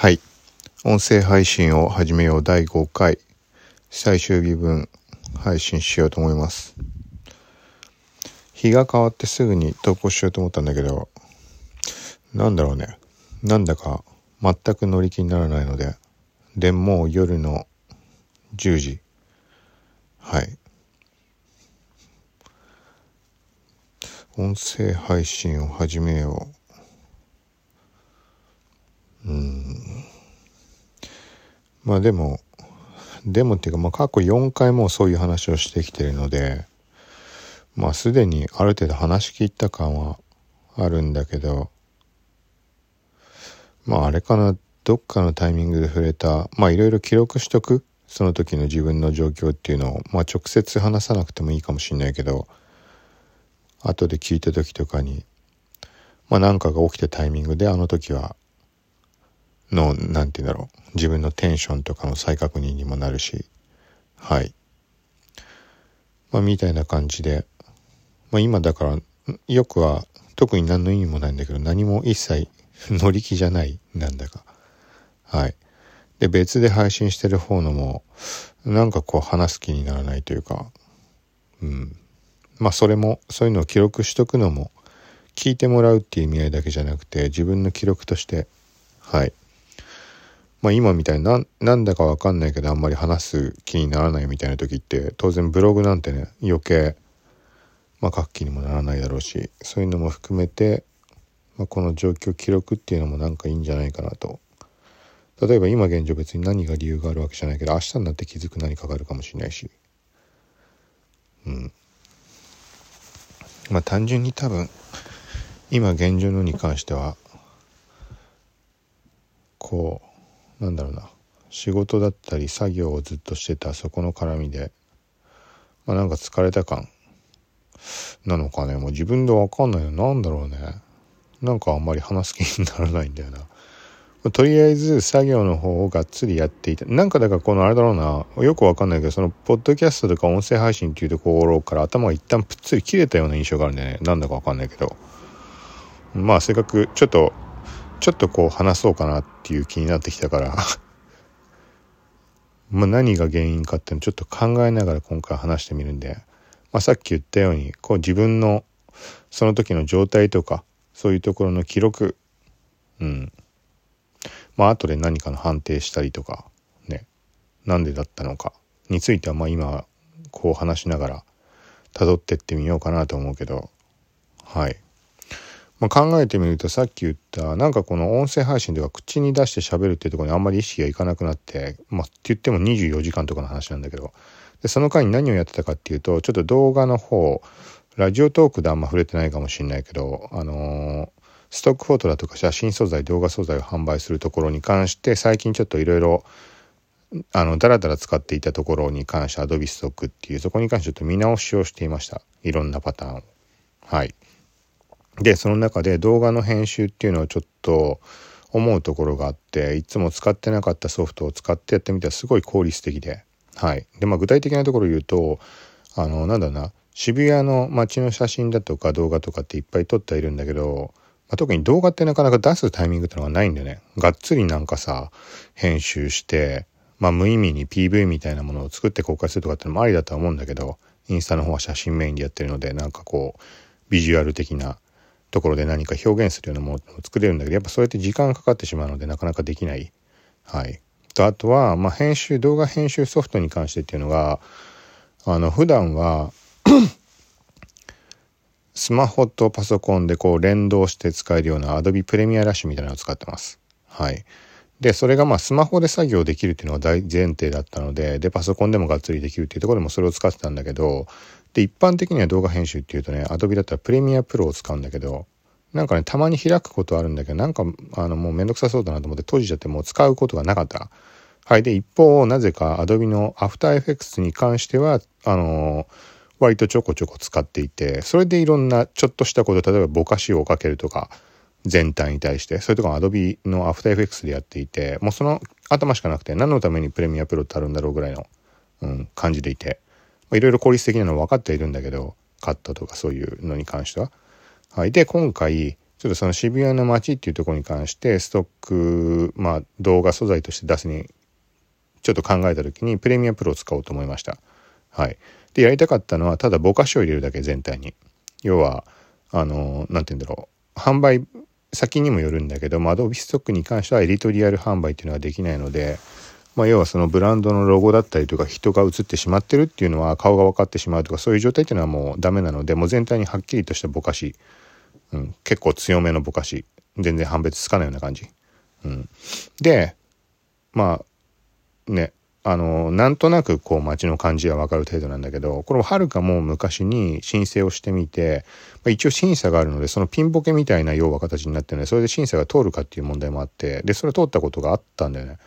はい。音声配信を始めよう第5回最終日分配信しようと思います。日が変わってすぐに投稿しようと思ったんだけど、なんだろうね。なんだか全く乗り気にならないので、で、もう夜の10時。はい。音声配信を始めよう。うんまあでも、でもっていうか、まあ過去4回もそういう話をしてきてるので、まあすでにある程度話し切った感はあるんだけど、まああれかな、どっかのタイミングで触れた、まあいろいろ記録しとく、その時の自分の状況っていうのを、まあ直接話さなくてもいいかもしれないけど、後で聞いた時とかに、まあ何かが起きたタイミングであの時はの、なんて言うんだろう。自分のテンションとかの再確認にもなるし、はい。まあ、みたいな感じで、まあ、今だから、よくは、特に何の意味もないんだけど、何も一切乗り気じゃない、なんだか。はい。で、別で配信してる方のも、なんかこう話す気にならないというか、うん。まあ、それも、そういうのを記録しとくのも、聞いてもらうっていう意味合いだけじゃなくて、自分の記録として、はい。まあ今みたいな、なんだかわかんないけどあんまり話す気にならないみたいな時って、当然ブログなんてね、余計、まあ書く気にもならないだろうし、そういうのも含めて、まあ、この状況記録っていうのもなんかいいんじゃないかなと。例えば今現状別に何が理由があるわけじゃないけど、明日になって気づく何かがあるかもしれないし。うん。まあ単純に多分、今現状のに関しては、こう、なんだろうな。仕事だったり作業をずっとしてたそこの絡みで。まあなんか疲れた感。なのかね。もう自分でわかんないよ。なんだろうね。なんかあんまり話す気にならないんだよな。とりあえず作業の方をがっつりやっていた。なんかだからこのあれだろうな。よくわかんないけどそのポッドキャストとか音声配信っていうところから頭が一旦ぷっつり切れたような印象があるんでね。なんだかわかんないけど。まあせっかくちょっとちょっとこう話そうかなっていう気になってきたから。まあ何が原因かっていうのちょっと考えながら今回話してみるんで、まあ、さっき言ったようにこう自分のその時の状態とかそういうところの記録。うん。まあ後で何かの判定したりとかね。なんでだったのかについてはまあ今こう話しながら辿ってってみようかなと思うけど。はい。まあ、考えてみるとさっき言ったなんかこの音声配信では口に出して喋るっていうところにあんまり意識がいかなくなってまあって言っても24時間とかの話なんだけどでその間に何をやってたかっていうとちょっと動画の方ラジオトークであんま触れてないかもしれないけどあのー、ストックフォトだとか写真素材動画素材を販売するところに関して最近ちょっといろいろあの、だらだら使っていたところに関して、アドビストックっていう、そこに関してちょっと見直しをしていました。いろんなパターンを。はい。で、その中で動画の編集っていうのをちょっと思うところがあって、いつも使ってなかったソフトを使ってやってみたらすごい効率的で。はい。で、まあ具体的なところを言うと、あの、なんだろうな、渋谷の街の写真だとか動画とかっていっぱい撮ってはいるんだけど、まあ、特に動画ってなかなか出すタイミングってのがないんだよね。がっつりなんかさ、編集して、まあ無意味に PV みたいなものを作って公開するとかってのもありだとは思うんだけど、インスタの方は写真メインでやってるので、なんかこう、ビジュアル的なところで何か表現するようなものを作れるんだけどやっぱそうやって時間かかってしまうのでなかなかできない。はい。とあとは、まあ、編集動画編集ソフトに関してっていうのがあの普段は スマホとパソコンでこう連動して使えるような Adobe Premiere Rush みたいなのを使ってます。はい。で、それがまあスマホで作業できるっていうのが大前提だったので、で、パソコンでもがっつりできるっていうところでもそれを使ってたんだけど、で、一般的には動画編集っていうとね、Adobe だったらプレミアプロを使うんだけど、なんかね、たまに開くことあるんだけど、なんか、あの、もうめんどくさそうだなと思って閉じちゃってもう使うことがなかった。はい。で、一方、なぜか Adobe の After Effects に関しては、あの割とちょこちょこ使っていて、それでいろんなちょっとしたこと、例えばぼかしをかけるとか、全体に対して、それとか Adobe の AfterFX でやっていて、もうその頭しかなくて、何のためにプレミアプロってあるんだろうぐらいの、うん、感じでいて。いろいろ効率的なの分かっているんだけど、カットとかそういうのに関しては。はい。で、今回、ちょっとその渋谷の街っていうところに関してストック、まあ動画素材として出すにちょっと考えた時にプレミアプロを使おうと思いました。はい。で、やりたかったのはただぼかしを入れるだけ全体に。要は、あの、なんて言うんだろう。販売先にもよるんだけど、まあ、アドビストックに関してはエディトリアル販売っていうのができないので、まあ、要はそのブランドのロゴだったりとか人が映ってしまってるっていうのは顔が分かってしまうとかそういう状態っていうのはもうダメなのでもう全体にはっきりとしたぼかし。うん、結構強めのぼかし。全然判別つかないような感じ、うん、でまあねあのなんとなくこう街の感じは分かる程度なんだけどこれもはるかも昔に申請をしてみて、まあ、一応審査があるのでそのピンボケみたいな要は形になってるのでそれで審査が通るかっていう問題もあってでそれ通ったことがあったんだよね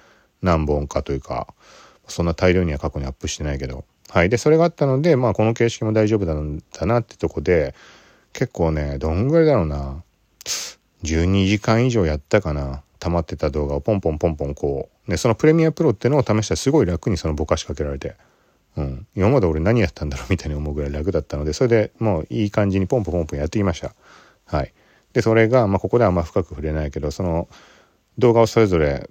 何本かというかそんな大量には過去にアップしてないけどはいでそれがあったのでまあこの形式も大丈夫だなってとこで結構ね、どんぐらいだろうな。12時間以上やったかな。溜まってた動画をポンポンポンポンこう。ね、そのプレミアプロっていうのを試したらすごい楽にそのぼかしかけられて。うん。今まで俺何やったんだろうみたいに思うぐらい楽だったので、それでもういい感じにポンポンポンポンやってきました。はい。で、それが、まあ、ここではあんま深く触れないけど、その動画をそれぞれ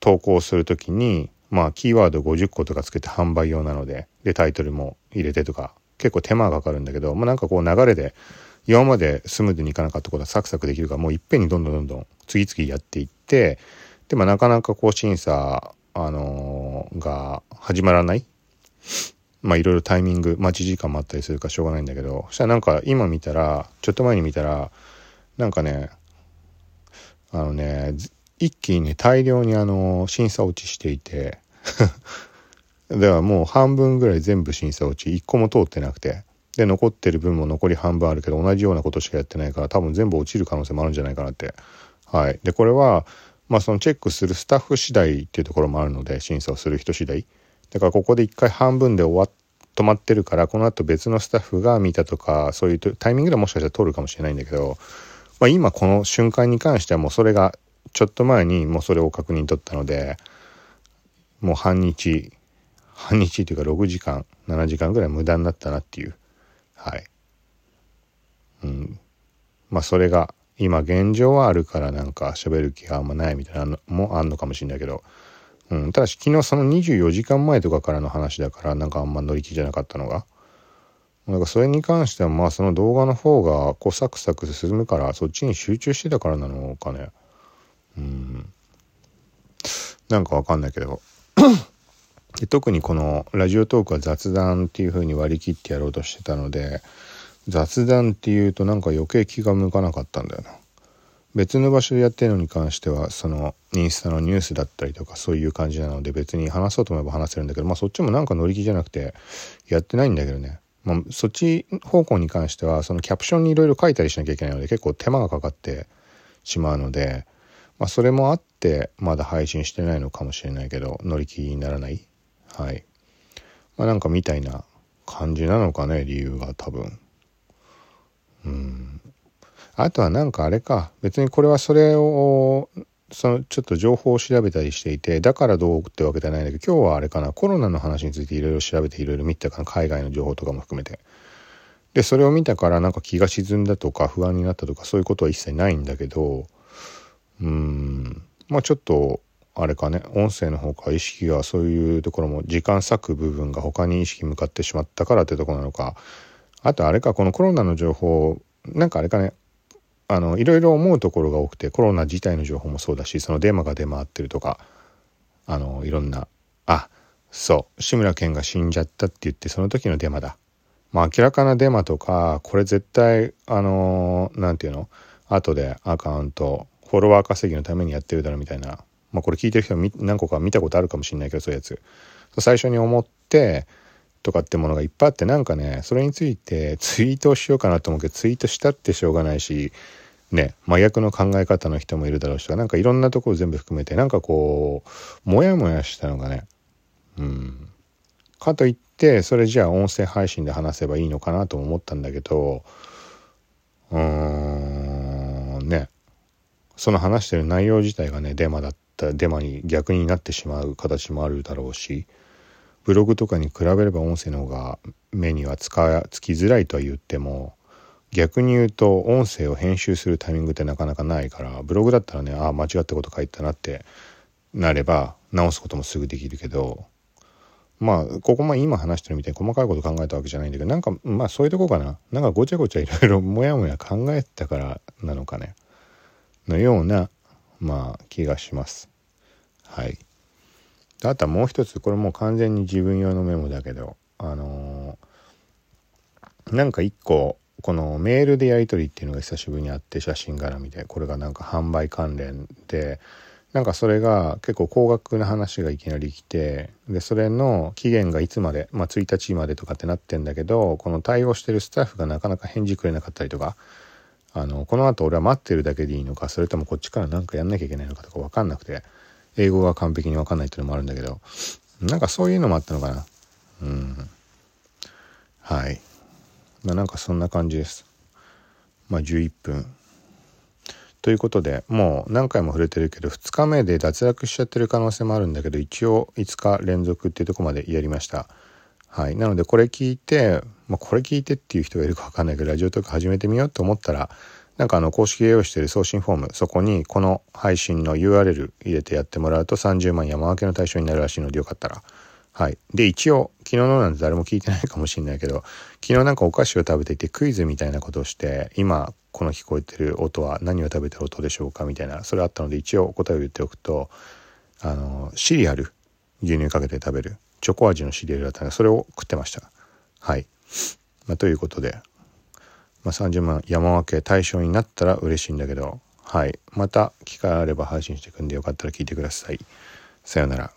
投稿するときに、まあ、キーワード50個とかつけて販売用なので、で、タイトルも入れてとか、結構手間がかかるんだけど、まあ、なんかこう流れで、今までスムーズにいかなかったことはサクサクできるからもういっぺんにどんどんどんどん次々やっていってでもなかなかこう審査、あのー、が始まらない。まあいろいろタイミング待ち時間もあったりするかしょうがないんだけどそしたらなんか今見たらちょっと前に見たらなんかねあのね一気にね大量にあの審査落ちしていて。だからもう半分ぐらい全部審査落ち1個も通ってなくて。で残ってる分も残り半分あるけど同じようなことしかやってないから多分全部落ちる可能性もあるんじゃないかなって。はい。でこれはまあそのチェックするスタッフ次第っていうところもあるので審査をする人次第。だからここで一回半分で終わっ止まってるからこの後別のスタッフが見たとかそういうタイミングでもしかしたら通るかもしれないんだけど、まあ、今この瞬間に関してはもうそれがちょっと前にもうそれを確認取ったのでもう半日半日というか6時間7時間ぐらい無駄になったなっていうはい。うん。まあそれが今現状はあるからなんか喋る気があんまないみたいなのもあんのかもしれないけど、うん、ただし昨日その24時間前とかからの話だからなんかあんま乗り気じゃなかったのが。なんかそれに関してはまあその動画の方がこうサクサク進むからそっちに集中してたからなのかね。うん。なんかわかんないけどで特にこのラジオトークは雑談っていう風に割り切ってやろうとしてたので雑談っていうとなんか余計気が向かなかったんだよな。別の場所でやってるのに関してはそのインスタのニュースだったりとかそういう感じなので別に話そうと思えば話せるんだけどまあそっちもなんか乗り気じゃなくてやってないんだけどね。まあ、そっち方向に関してはそのキャプションにいろいろ書いたりしなきゃいけないので結構手間がかかってしまうので、まあ、それもあってまだ配信してないのかもしれないけど乗り気にならないはい。まあなんかみたいな感じなのかね、理由が多分。うん。あとはなんかあれか、別にこれはそれを、そのちょっと情報を調べたりしていて、だからどうってわけじゃないんだけど、今日はあれかな、コロナの話についていろいろ調べていろいろ見たかな、海外の情報とかも含めて。で、それを見たからなんか気が沈んだとか不安になったとかそういうことは一切ないんだけど、うーん、まあちょっとあれかね音声の方か意識がそういうところも時間割く部分が他に意識向かってしまったからってとこなのかあとあれかこのコロナの情報なんかあれかねあのいろいろ思うところが多くてコロナ自体の情報もそうだしそのデマが出回ってるとかあのいろんなあそう志村けんが死んじゃったって言ってその時のデマだ。まあ明らかなデマとかこれ絶対あの何て言うの後でアカウントフォロワー稼ぎのためにやってるだろみたいなまあこれ聞いてる人は何個か見たことあるかもしれないけどそういうやつ。最初に思ってとかってものがいっぱいあってなんかねそれについてツイートをしようかなと思うけどツイートしたってしょうがないしね真逆の考え方の人もいるだろうしなんかいろんなところ全部含めてなんかこうモヤモヤしたのがねうん。かといってそれじゃあ音声配信で話せばいいのかなと思ったんだけどうーんね。その話してる内容自体がねデマだったデマに逆になってしまう形もあるだろうしブログとかに比べれば音声の方が目にはつかつきづらいとは言っても逆に言うと音声を編集するタイミングってなかなかないからブログだったらねああ間違ったこと書いたなってなれば直すこともすぐできるけどまあここま今話してるみたいに細かいこと考えたわけじゃないんだけどなんかまあそういうとこかな。なんかごちゃごちゃいろいろもやもや考えてたからなのかね。のようなまあ気がします。はい。あとはもう一つこれもう完全に自分用のメモだけどあのー、なんか一個このメールでやり取りっていうのが久しぶりにあって写真絡みでこれがなんか販売関連でなんかそれが結構高額な話がいきなり来てでそれの期限がいつまで、まあ、1日までとかってなってんだけどこの対応してるスタッフがなかなか返事くれなかったりとかあのこのあと俺は待ってるだけでいいのかそれともこっちから何かやんなきゃいけないのかとか分かんなくて英語が完璧に分かんないっていうのもあるんだけどなんかそういうのもあったのかな。うん。はい。まあなんかそんな感じです。まあ11分。ということでもう何回も触れてるけど2日目で脱落しちゃってる可能性もあるんだけど一応5日連続っていうとこまでやりました。はい。なのでこれ聞いて、まあ、これ聞いてっていう人がいるか分かんないけどラジオとか始めてみようと思ったらなんかあの公式で用意してる送信フォームそこにこの配信の URL 入れてやってもらうと30万山分けの対象になるらしいのでよかったら。はい。で、一応、昨日のなんて誰も聞いてないかもしれないけど、昨日なんかお菓子を食べていてクイズみたいなことをして、今、この聞こえてる音は何を食べてる音でしょうかみたいな、それあったので一応答えを言っておくと、あの、シリアル、牛乳かけて食べる、チョコ味のシリアルだったので、それを食ってました。はい。まあ、ということで、まあ、30万山分け対象になったら嬉しいんだけど、はい。また機会あれば配信していくんでよかったら聞いてください。さようなら。